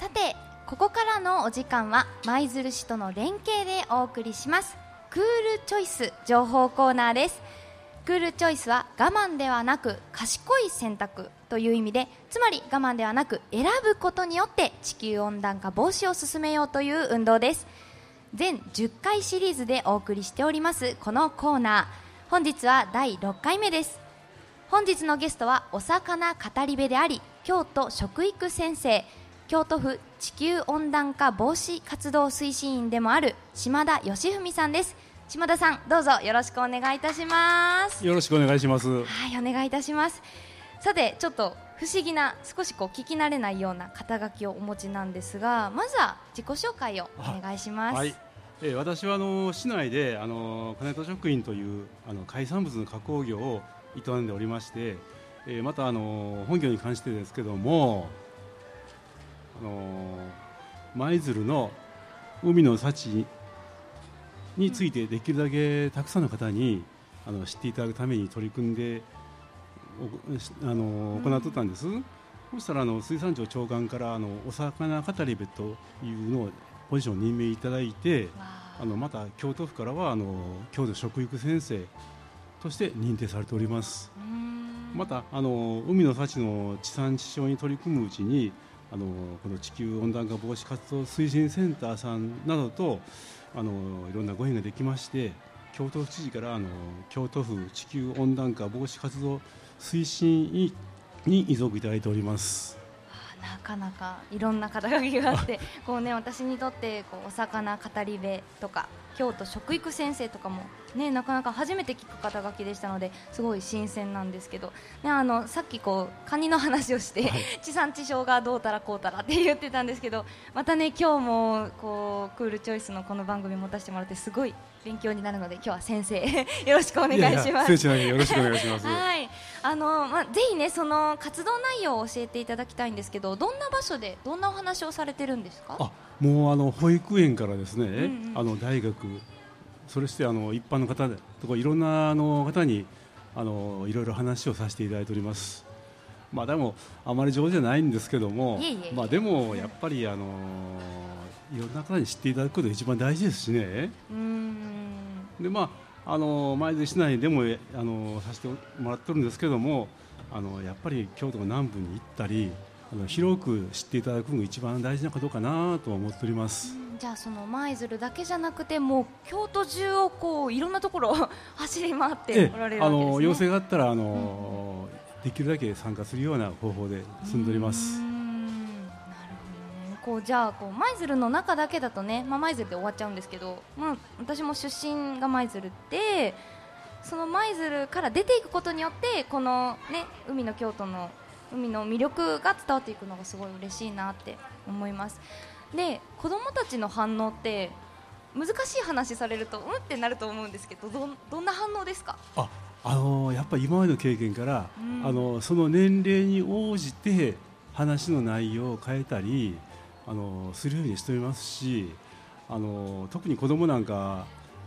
さてここからのお時間は舞鶴市との連携でお送りします。クールチョイス情報コーナーです。クールチョイスは我慢ではなく賢い選択という意味でつまり我慢ではなく選ぶことによって地球温暖化防止を進めようという運動です。全10回シリーズでお送りしておりますこのコーナー。本日は第6回目です。本日のゲストはお魚語り部であり京都食育先生京都府地球温暖化防止活動推進員でもある島田義文さんです。島田さんどうぞよろしくお願いいたします。よろしくお願いします。はいお願いいたします。さてちょっと不思議な少しこう聞き慣れないような肩書きをお持ちなんですがまずは自己紹介をお願いします、はい。えー、私はあの市内であの金戸食品というあの海産物の加工業を営んでおりまして、えー、またあの本業に関してですけども舞鶴の海の幸についてできるだけたくさんの方にあの知っていただくために取り組んであの行ってたんです、うん、そしたらあの水産庁長官からあのお魚語り部というのをポジション任命いただいてあ。のまた京都府からはあの京都食育先生として認定されております。またあの海の幸の地産地消に取り組むうちにあのこの地球温暖化防止活動推進センターさんなどとあのいろんなご縁ができまして京都府知事からあの京都府地球温暖化防止活動推進委員に遺族いただいております。なかなかいろんな肩書きがあって こう、ね、私にとってこうお魚語り部とか京都食育先生とかも、ね、なかなか初めて聞く肩書きでしたのですごい新鮮なんですけど、ね、あのさっきこうカニの話をして、はい、地産地消がどうたらこうたらって言ってたんですけどまたね今日もこうクールチョイスのこの番組持たせてもらってすごい勉強になるので今日は先生 よろしくお願いします。いやいやよろしくお願いします。はい、あのまあぜひねその活動内容を教えていただきたいんですけど、どんな場所でどんなお話をされてるんですか？あ、もうあの保育園からですね、うんうん、あの大学それしてあの一般の方とかいろんなあの方にあのいろいろ話をさせていただいております。まあでもあまり上手じゃないんですけども、まあでもやっぱりあのいろんな方に知っていただくことが一番大事ですしね。でまああの前で市内でもあのさせてもらってるんですけどもあのやっぱり京都の南部に行ったりあの広く知っていただくのが一番大事なことかなと思っております。じゃあその舞鶴だけじゃなくても京都中をこういろんなところを 走り回っておられるわけですね。あの要請があったらあの、うん、できるだけ参加するような方法で進んでおります。こうじゃあこう舞鶴の中だけだとね、まあ、舞鶴で終わっちゃうんですけど、まあ、私も出身が舞鶴でその舞鶴から出ていくことによってこの、ね、海の京都の海の魅力が伝わっていくのがすごい嬉しいなって思います。で子供たちの反応って難しい話されるとうんってなると思うんですけどどどんな反応ですか？ああのやっぱり今までの経験から、うん、あのその年齢に応じて話の内容を変えたりあのするようにしておりますしあの特に子供なんか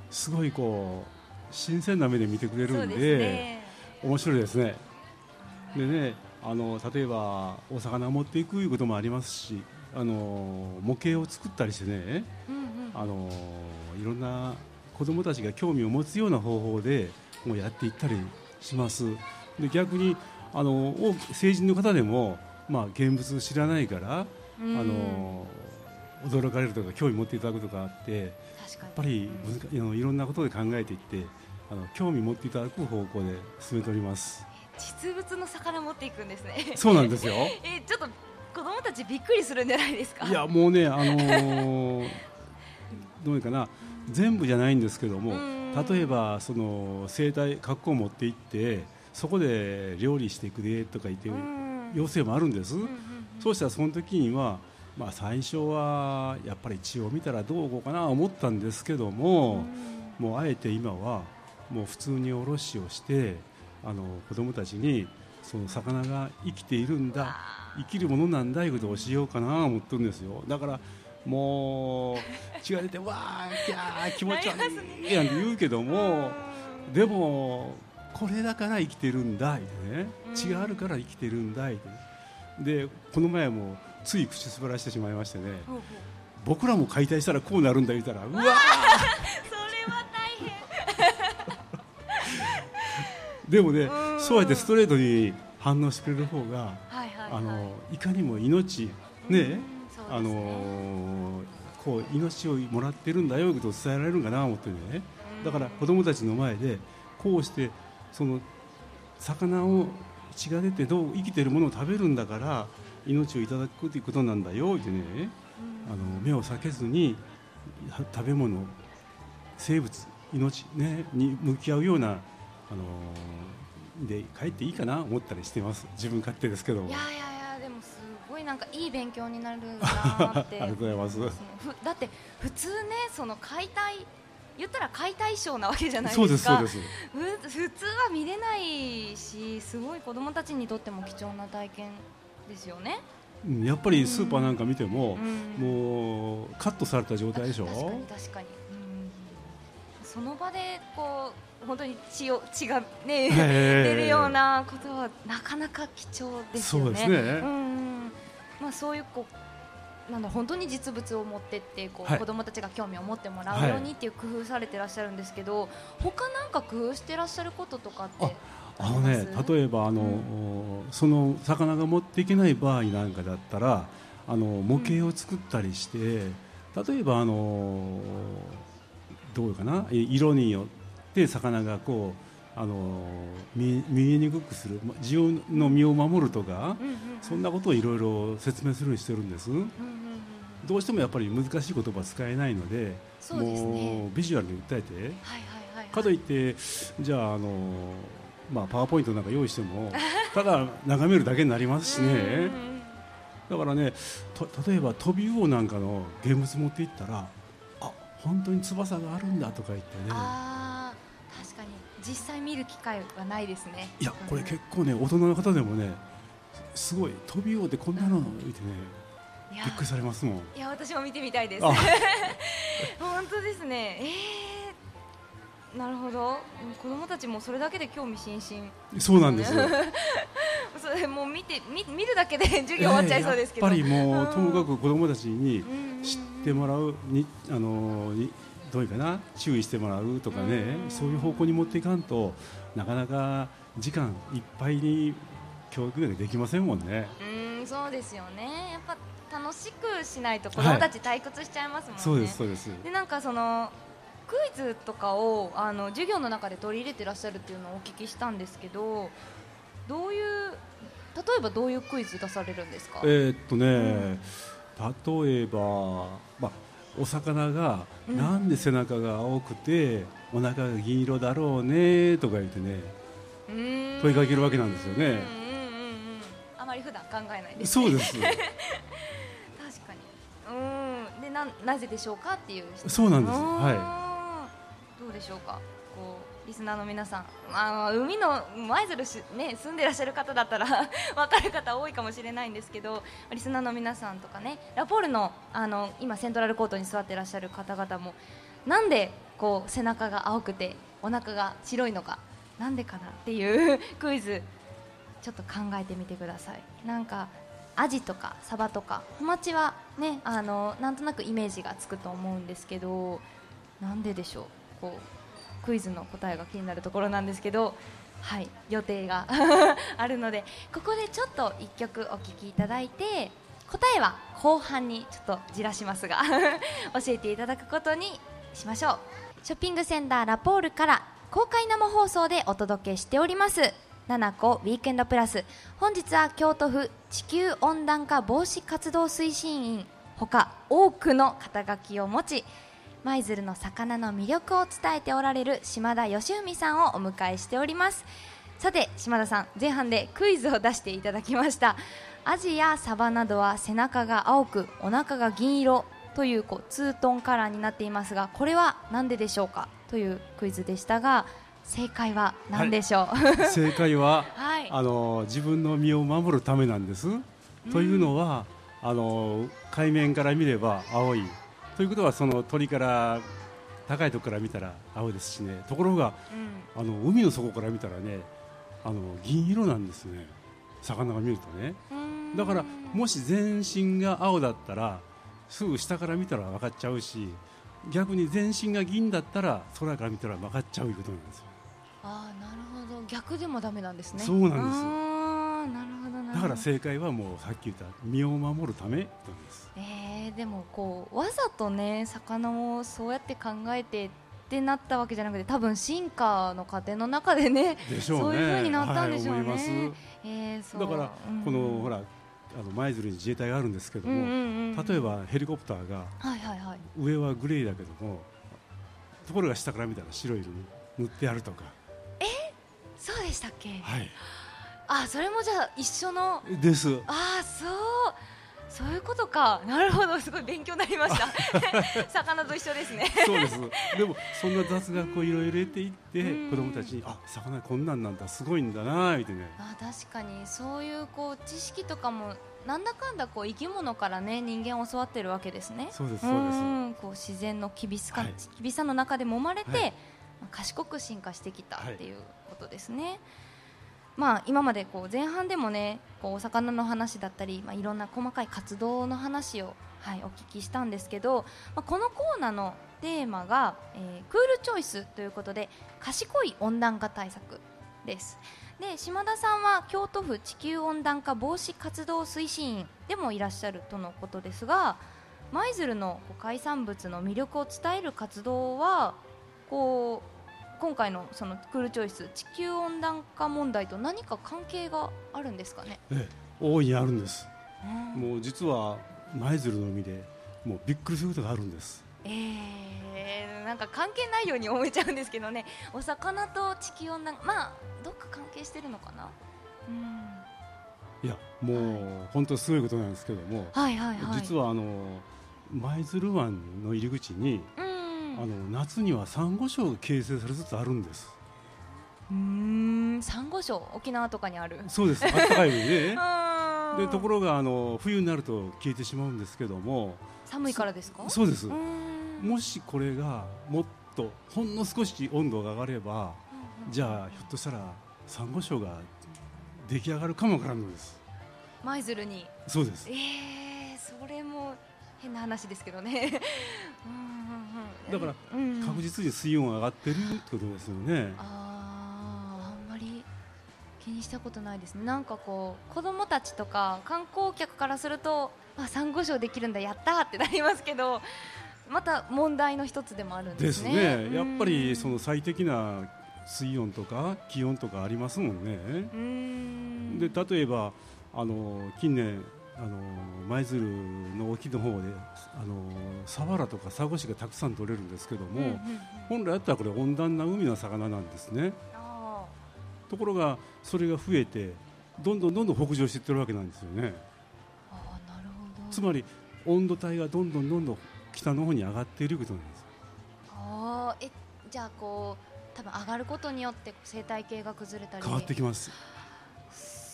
すごいこう新鮮な目で見てくれるんで、ね、面白いですね。でねあの例えばお魚を持っていくいうこともありますしあの模型を作ったりしてね、うんうん、あのいろんな子供たちが興味を持つような方法でもうやっていったりします。で逆にあの成人の方でも、まあ、現物知らないから、うん、あの驚かれるとか興味持っていただくとかあってやっぱりいろんなことで考えていってあの興味持っていただく方向で進めております。実物の魚持っていくんですね。そうなんですよ。えちょっと子供たちびっくりするんじゃないですか？いやもうねあのー、どういうかな全部じゃないんですけども、例えばその生態格好を持っていってそこで料理してくれとか言って要請もあるんです。そうしたらその時には。まあ、最初はやっぱり血を見たらどうこうかな思ったんですけども、もうあえて今はもう普通におろしをしてあの子供たちにその魚が生きているんだ生きるものなんだいうことを教えようかなと思ってるんですよ。だからもう血が出てわーきゃー気持ち悪いなんて言うけどもでもこれだから生きてるんだいね。血があるから生きてるんだいってでこの前もつい口滑らしてしまいましてね僕らも解体したらこうなるんだ言ったらうわ それは大変。でもねうん。そうやってストレートに反応してくれる方がはいはいはい。あのいかにも命うんね。あのこう命をもらってるんだよいうことを伝えられるんかな思ってね。うん。だから子供たちの前でこうしてその魚を血が出てどう生きてるものを食べるんだから命をいただくということなんだよってね。うんあの目を避けずには食べ物生物命、ね、に向き合うようなあので帰っていいかな思ったりしてます。自分勝手ですけど。もいやいやいやでもすごいなんかいい勉強になるなって。ありがとうございます。だって普通ねその解体言ったら解体ショーなわけじゃないそうですすそうです。ふ普通は見れないしすごい子供たちにとっても貴重な体験ですよね、うんやっぱりスーパーなんか見ても、うん。もうカットされた状態でしょ？確かに確かに、うん。その場でこう本当に血を血がね、出るようなことはなかなか貴重ですよね。そうですね。うん。まあそういうこうなんだ本当に実物を持ってってこう、はい。子供たちが興味を持ってもらうようにっていう工夫されてらっしゃるんですけど、他なんか工夫してらっしゃることとかってあのね例えばあの、その魚が持っていけない場合なんかだったらあの模型を作ったりして、例えばあのどういうかな？え色によって魚がこうあの見見えにくくするま自分の身を守るとか、うんうんうん。そんなことをいろいろ説明するようにしてるんです。うんうんうん。どうしてもやっぱり難しい言葉使えないのでね。もうビジュアルに訴えて。はいはいはいかといってじゃああの、まあ、パワーポイントなんか用意しても ただ眺めるだけになりますしね。うんうんうん。だからねと例えば飛び魚なんかの現物持っていったらあ本当に翼があるんだとか言ってね。確かに実際見る機会はないですね。いやこれうん結構ね大人の方でもねすごい飛び魚ってこんなの言ってねいや。びっくりされますもん。いや私も見てみたいです。あ。本当ですね。えー、なるほど。子供たちもそれだけで興味津々。そうなんですよ。それもう見て見見るだけで 授業終わっちゃいそうですけど、やっぱりもうん。うともかく子供たちにうんうんうん知ってもらうにあのにどういうかな注意してもらうとかねうん。そういう方向に持っていかんとなかなか時間いっぱいに教育ができませんもんね。うんそうですよね。やっぱ楽しくしないと子供たち退屈しちゃいますもんね、そうですそうです。でなんかそのクイズとかをあの授業の中で取り入れてらっしゃるっていうのをお聞きしたんですけどどういう例えばどういうクイズ出されるんですか、えーっとね、例えば、まあ、お魚がうん。なんで背中が青くてお腹が銀色だろうねとか言ってね問いかけるわけなんですよね。うんうんうんうん。あまり普段考えないです、そうです。確かに。うん。でななぜでしょうかっていうそうなんです。ははどうでしょうか？リスナーの皆さん、まあ、海の舞鶴市、ね、住んでらっしゃる方だったら 分かる方多いかもしれないんですけどリスナーの皆さんとかねラポールのあの今セントラルコートに座ってらっしゃる方々もなんでこう背中が青くてお腹が白いのかなんでかなっていう クイズちょっと考えてみてください。なんかアジとかサバとかハマチはねあのなんとなくイメージがつくと思うんですけどなんででしょうこう。クイズの答えが気になるところなんですけどはい予定が あるのでここでちょっと1曲お聴きいただいて答えは後半にちょっとじらしますが 教えていただくことにしましょう。ショッピングセンターラポールから公開生放送でお届けしております。七子ウィークエンドプラス本日は京都府地球温暖化防止活動推進員。ほか多くの肩書きを持ち舞鶴の魚の魅力を伝えておられる島田義文さんをお迎えしております。さて島田さん前半でクイズを出していただきました。アジやサバなどは背中が青くお腹が銀色というこうツートンカラーになっていますがこれは何ででしょうかというクイズでしたが正解は何でしょう、い、正解は はい。あの自分の身を守るためなんです。というのはあの海面から見れば青いということはその鳥から高いところから見たら青ですしねところがうん。あの海の底から見たらねあの銀色なんですね。魚が見るとね。だからもし全身が青だったらすぐ下から見たら分かっちゃうし逆に全身が銀だったら空から見たら分かっちゃういうことなんですよ。ああなるほど。逆でもダメなんですね。そうなんですだから正解はもうさっき言った身を守るためなんです。えー、でもこうわざとね魚をそうやって考えてってなったわけじゃなくて多分進化の過程の中でねでしょうね。そういう風になったんでしょうね。はい、えー、そう。だからうんこのほらあの舞鶴に自衛隊があるんですけどうんうんも、うんうん。例えばヘリコプターがはいはいはい。上はグレーだけどもところが下から見たら白い色に塗ってあるとか、そうでしたっけ、はい、あそれもじゃあ一緒の？です。ああそう。そういうことか。なるほど。すごい勉強になりました。魚と一緒ですね。そうです。でもそんな雑学をいろいろ入れていってうん。子供たちにあ魚こんなんなんだ。すごいんだなみたいな。あ確かにそういうこう知識とかもなんだかんだこう生き物からね人間を教わってるわけですね。そうですそうです。ん。こう自然の厳しか、はい。厳しさの中で揉まれて、はい。まあ賢く進化してきたっていうことですね、まあ今までこう前半でもねこうお魚の話だったり、まあ、いろんな細かい活動の話を、はい、お聞きしたんですけど、まあ、このコーナーのテーマが、えークールチョイスということで賢い温暖化対策です。で島田さんは京都府地球温暖化防止活動推進員でもいらっしゃるとのことですが舞鶴の海産物の魅力を伝える活動はこう今回のそのクールチョイス地球温暖化問題と何か関係があるんですかね、ええ大いにあるんです。うん。もう実は舞鶴の海でもうびっくりすることがあるんです。えー、なんか関係ないように思えちゃうんですけどね。お魚と地球温暖化まあどっか関係してるのかな？うん。いやもう本当すごいことなんですけども、はい。はい。はい。実はあの舞鶴湾の入り口に、うんあの夏にはサンゴ礁が形成されつつあるんです。うーん。サンゴ礁沖縄とかにある。そうです。あったかい海で。ところがあの冬になると消えてしまうんですけども。寒いからですか？そうです。もしこれがもっとほんの少し温度が上がればじゃあひょっとしたらサンゴ礁が出来上がるかもわからんのです。舞鶴に。そうです。えー、それも変な話ですけどね。うんうんうんだからうん。確実に水温が上がってるってことですよね。あーあんまり気にしたことないですね。なんかこう子供たちとか観光客からするとあサンゴ礁できるんだやったーってなりますけどまた問題の一つでもあるんでですすねねやっぱりそのの最適な水温とか気温とかありますもんね。で例えばあの近年あの舞鶴の沖の方であのサワラとかサゴシがたくさん取れるんですけども、うんうんうん。本来だったらこれ温暖な海の魚なんですね。あところがそれが増えてどんどんどんどん北上していってるわけなんですよね。ーあーなるほど。つまり温度帯がどんどんどんどん北の方に上がっていることなんです。あーえじゃあこう多分上がることによって生態系が崩れたり。変わってきます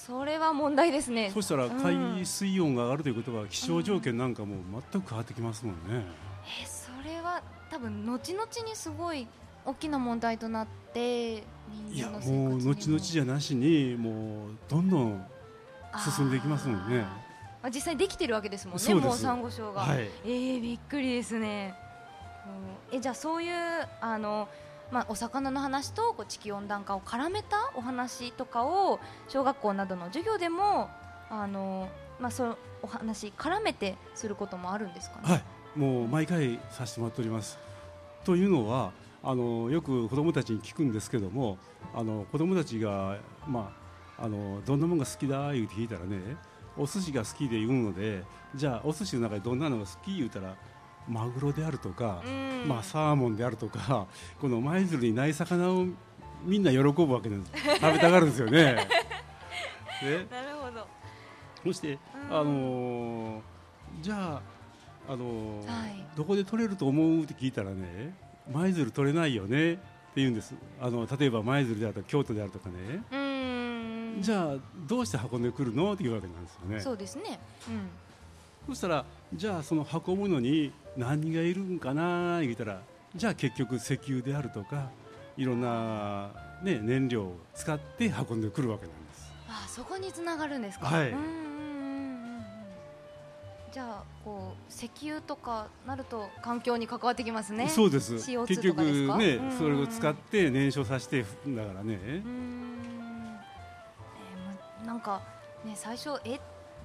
それは問題ですね。そしたらうん海水温が上がるということは気象条件なんかも全く変わってきますもんね、えそれは多分後々にすごい大きな問題となってい人や間の生活にも。う後々じゃなしにもうどんどん進んでいきますもんね。実際できてるわけですもんねもうサンゴ礁が、はい。えー、びっくりですね、うんえじゃあそういうあの、まあ、お魚の話とこう地球温暖化を絡めたお話とかを小学校などの授業でもあの、まあ、そのお話絡めてすることもあるんですかね、はい。もう毎回させてもらっております。というのはあのよく子どもたちに聞くんですけどもあの子どもたちが、まあ、あのどんなものが好きだ言うて聞いたらねお寿司が好きで言うのでじゃあお寿司の中でどんなのが好き言うたらマグロであるとか、うん。まあ、サーモンであるとか この舞鶴にない魚をみんな喜ぶわけです。食べたがるんですよね。ね。なるほど。そして、うん。あのーじゃあ、あのーはい。どこで取れると思うって聞いたらね舞鶴取れないよねって言うんです。あの例えば舞鶴であるとか京都であるとかね、じゃあどうして運んでくるの？っていうわけなんですよね。そうですね、うん。そしたらじゃあその運ぶのに何がいるんかな言ったらじゃあ結局石油であるとかいろんな、ね、燃料を使って運んでくるわけなんです。あそこにつながるんですか？はい。うんうんうんじゃあこう石油とかなると環境に関わってきますね。そうです。CO2 結局ね、うんうんうん。それを使って燃焼させてだからね、うーん、えーまなんかね最初え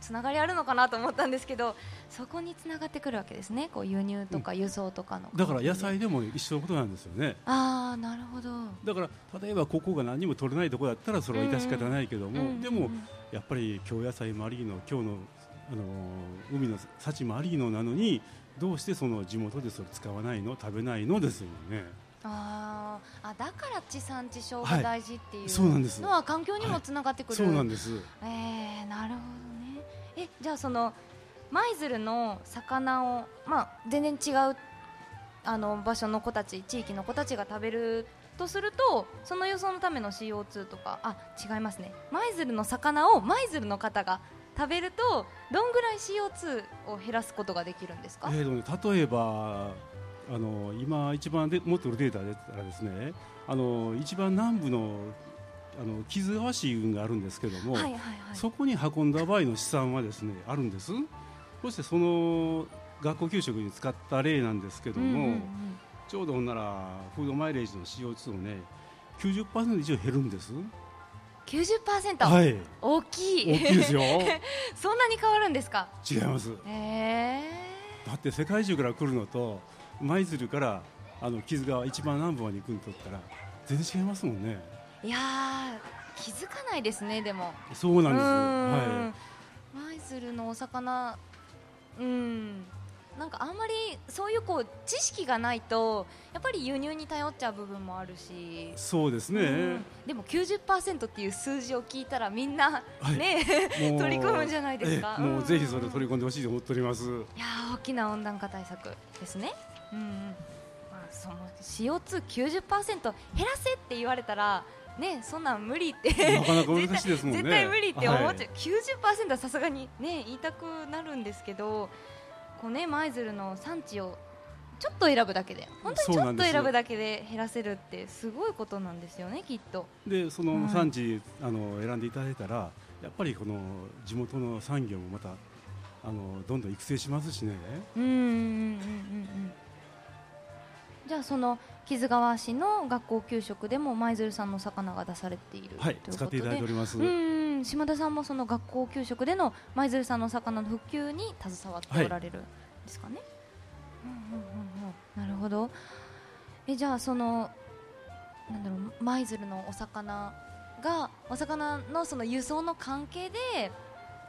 つながりあるのかなと思ったんですけどそこにつながってくるわけですね。こう輸入とか輸送とかの。だから野菜でも一緒のことなんですよね。ああなるほど。だから例えばここが何も取れないところだったらそれは致し方ないけども、でもやっぱり京野菜もありの今日のあの海の幸もありのなのにどうしてその地元でそれ使わないの？食べないのですよね。あー。あだから地産地消が大事っていうのは環境にもつながってくる、そうなんです。えー、なるほど。ねえじゃあその舞鶴の魚を、まあ、全然違うあの場所の子たち地域の子たちが食べるとするとその輸送のための CO2 とかあ違いますね。舞鶴の魚を舞鶴の方が食べるとどんぐらい CO2 を減らすことができるんですか、えー例えばあの今一番で持ってるデータで言ったらですねあの一番南部のあの木津川市運があるんですけども、はいはいはい。そこに運んだ場合の試算はですねあるんです。そしてその学校給食に使った例なんですけども、うんうんうん。ちょうどほんならフードマイレージの CO2 をね90%以上減るんです。90%、はい。大きい。大きいですよ。そんなに変わるんですか？違います。へえだって世界中から来るのと舞鶴からあの木津川一番南部まで行くんとったら全然違いますもんねいやー気づかないですねでも。そうなんですうはん舞鶴のお魚うん。なんかあんまりそういうこう知識がないとやっぱり輸入に頼っちゃう部分もあるし。いそうですね、うん。でも90%っていう数字を聞いたらみんなはい。ね、取り組むんじゃないですか。ええもうぜひそれうん取り込んでほしいと思っております。いやー大きな温暖化対策ですね。うんうん。まあ、その CO290% 減らせって言われたらねそんなん無理って。なかなか難しいですもんね。絶対無理って思っちゃう、はい。90%はさすがにね言いたくなるんですけどこうね舞鶴の産地をちょっと選ぶだけで本当にちょっと選ぶだけで減らせるってすごいことなんですよねきっと。でそうんの産地、あの選んでいただいたらやっぱりこの地元の産業もまたあのどんどん育成しますしね。うんうんうんうんうん。じゃあその木津川市の学校給食でも舞鶴産の魚が出されているはいということ使っていただいてでおります、うんうん島田さんもその学校給食での舞鶴産の魚の普及に携わっておられるんですかね、うんうんうんうん。なるほど。えじゃあそのなんだろう舞鶴のお魚がお魚のその輸送の関係で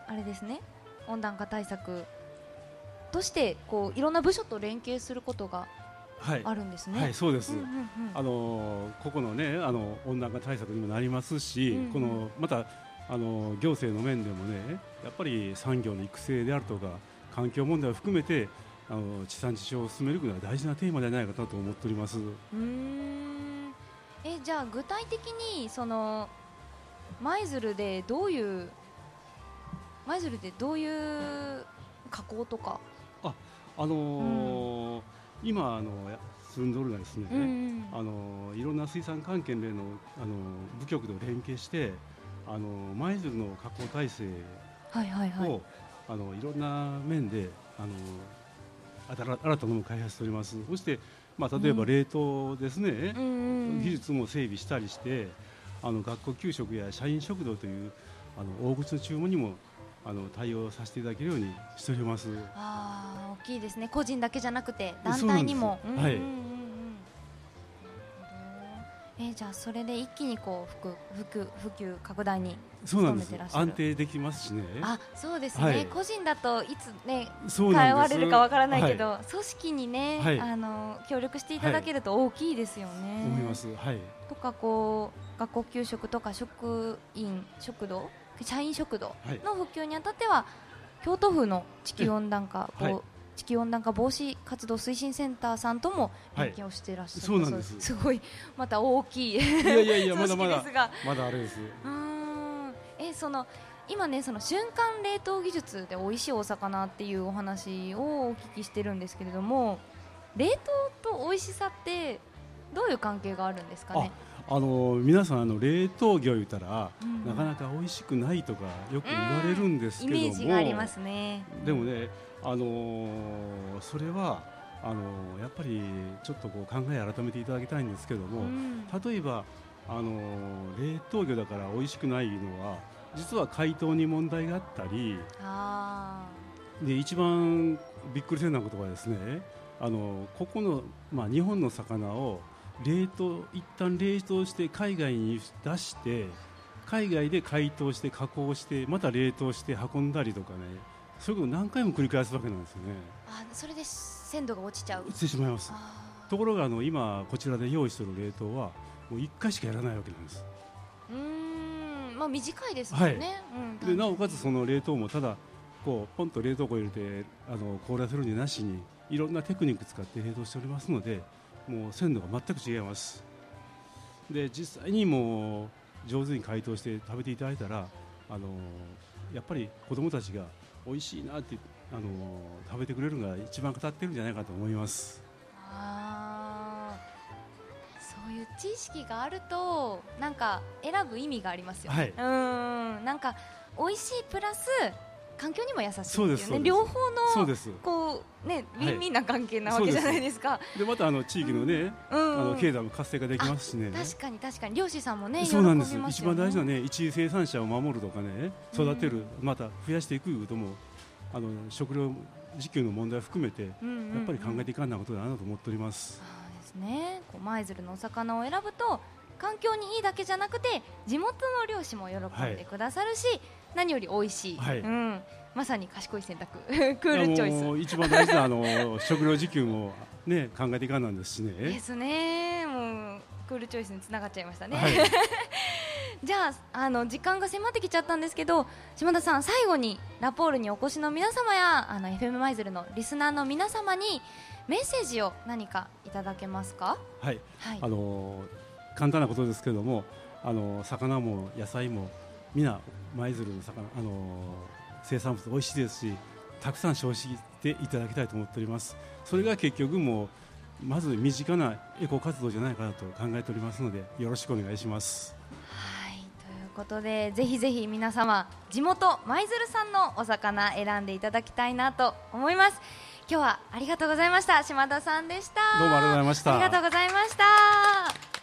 あれですね。温暖化対策としてこういろんな部署と連携することがはいあるんですね。はいそうです、うんうんうん。あのここのねあの温暖化対策にもなりますし、うんうん。このまたあの行政の面でもねやっぱり産業の育成であるとか環境問題を含めてあの地産地消を進めるのは大事なテーマではないかなと思っております。うーん。えじゃあ具体的にその舞鶴でどういう舞鶴でどういう加工とか、あのー今あのや住んどるのはですね、うんうん。あのいろんな水産関係連のあの部局と連携してあの舞鶴の加工体制はいはいはい。を、あのいろんな面であの新新たなものを開発しております。そして、まあ、例えばうん。冷凍ですね、うん技術も整備したりしてあの学校給食や社員食堂というあの大口の注文にもあの対応させていただけるようにしております。あきいですね。個人だけじゃなくて団体にも。えじゃあそれで一気にこう普及普及拡大にそうなんです。勤めてらっしゃる。安定できますしね。あそうですね、はい。個人だといつね通われるかわからないけど、は組織にね、はい。あの協力していただけると大きいですよね。思います。はい。とかこう学校給食とか職員食堂社員食堂はい。の普及にあたっては、京都府の地球温暖化、えはい。こう地球温暖化防止活動推進センターさんとも連携をしていらっしゃる、そうなんです。すごいまた大きいいやいやいや組まだまだまだあれです。うーん。えその今ねその瞬間冷凍技術で美味しいお魚っていうお話をお聞きしてるんですけれども冷凍と美味しさってどういう関係があるんですかね？あの皆さんあの冷凍魚言ったら、うんなかなか美味しくないとかよく言われるんですけども、イメージがありますね。でもね、あのーそれはあのーやっぱりちょっとこう考え改めていただきたいんですけどうも、ん。例えば、あのー冷凍魚だから美味しくないのは実は解凍に問題があったりあで一番びっくりせんなことはですねあのここの、まあ、日本の魚を冷凍一旦冷凍して海外に出して海外で解凍して加工してまた冷凍して運んだりとかね。そういうことを何回も繰り返すわけなんですよね。ーあそれで鮮度が落ちちゃう。落ちてしまいます。あところがあの今こちらで用意している冷凍はもう1回しかやらないわけなんです。ーうーん。まあ短いですもんね、うんでなおかつその冷凍もただこうポンと冷凍庫入れてあの凍らせるんじゃなしにいろんなテクニック使って冷凍しておりますのでもう鮮度が全く違います。で実際にもう上手に解凍して食べていただいたらあのやっぱり子供たちが美味しいなってあの食べてくれるのが一番語ってるんじゃないかと思います。あー。そういう知識があるとなんか選ぶ意味がありますよね、はい。うーん。なんか美味しいプラス環境にも優しいってそういうです。ね両方のそうです。こうねウはい。ィンウィンな関係なわけじゃないですか、でまたあの地域のね、うん。あの経済も活性化できますしね。確かに確かに。漁師さんもねそうなんです。一番大事なね一位生産者を守るとかね育てる、また増やしていくこともあの食料自給の問題を含めてやっぱり考えていかんなことだなと思っております、そうですね。こう舞鶴のお魚を選ぶと環境にいいだけじゃなくて地元の漁師も喜んでくださるし、何より美味しい、はい。うん、まさに賢い選択。クールチョイス。一番大事なあの 食料自給もね考えていかんなんですしでねすね。もうクールチョイスにつながっちゃいましたね、はい。じゃああの時間が迫ってきちゃったんですけど島田さん最後にラポールにお越しの皆様やあの FM 舞鶴のリスナーの皆様にメッセージを何かいただけますか？はい。はい。あの簡単なことですけれどもあの魚も野菜も皆舞鶴の魚あの生産物美味しいですしたくさん消費していただきたいと思っております。それが結局もうまず身近なエコ活動じゃないかなと考えておりますのでよろしくお願いします。はいということでぜひぜひ皆様地元舞鶴産のお魚選んでいただきたいなと思います。今日はありがとうございました。島田さんでした。どうもありがとうございました。ありがとうございました